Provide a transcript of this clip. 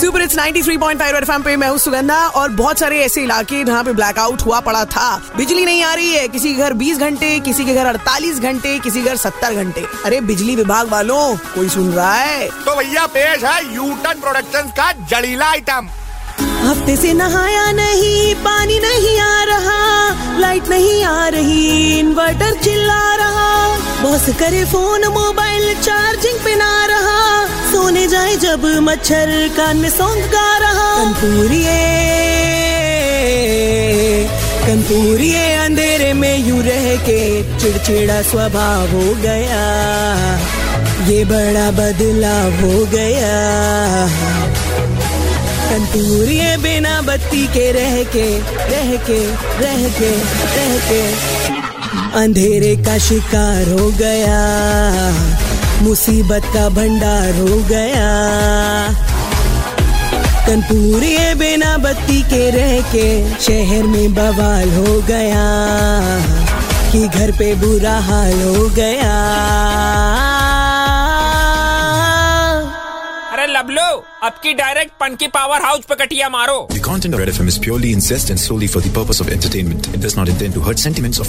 Super it's 93.5 red FM पे मैं हूँ सुगंधा और बहुत सारे ऐसे इलाके जहाँ पे ब्लैकआउट हुआ पड़ा था। बिजली नहीं आ रही है किसी के घर 20 घंटे किसी के घर 48 घंटे किसी के घर 70 घंटे। अरे बिजली विभाग वालों कोई सुन रहा है? तो भैया पेश है यूटन प्रोडक्शन का जड़ीला आइटम हफ़्ते से नहाया नहीं पानी नहीं आ रहा लाइट नहीं आ रही इन्वर्टर चिल्ला रहा। बॉस करे फ़ोन मोबाइल चार्जिंग पे ना रहा जब मच्छर कान में सॉन्ग गा रहा। कंपूरिए कंपूरिए अंधेरे में यू रह के चिड़चिड़ा स्वभाव हो गया। ये बड़ा बदलाव हो गया। कंतूरिये बिना बत्ती के रह के रह के रह के रह के, अंधेरे का शिकार हो गया। मुसीबत का भंडार हो गया। कंपूरे बिना बत्ती के रह के शहर में बवाल हो गया। कि घर पे बुरा हाल हो गया। अरे लबलो अब की डायरेक्ट पनकी पावर हाउस पे कटिया मारो। The content of red FM is purely insist and solely for the purpose of entertainment it does not intend to hurt sentiments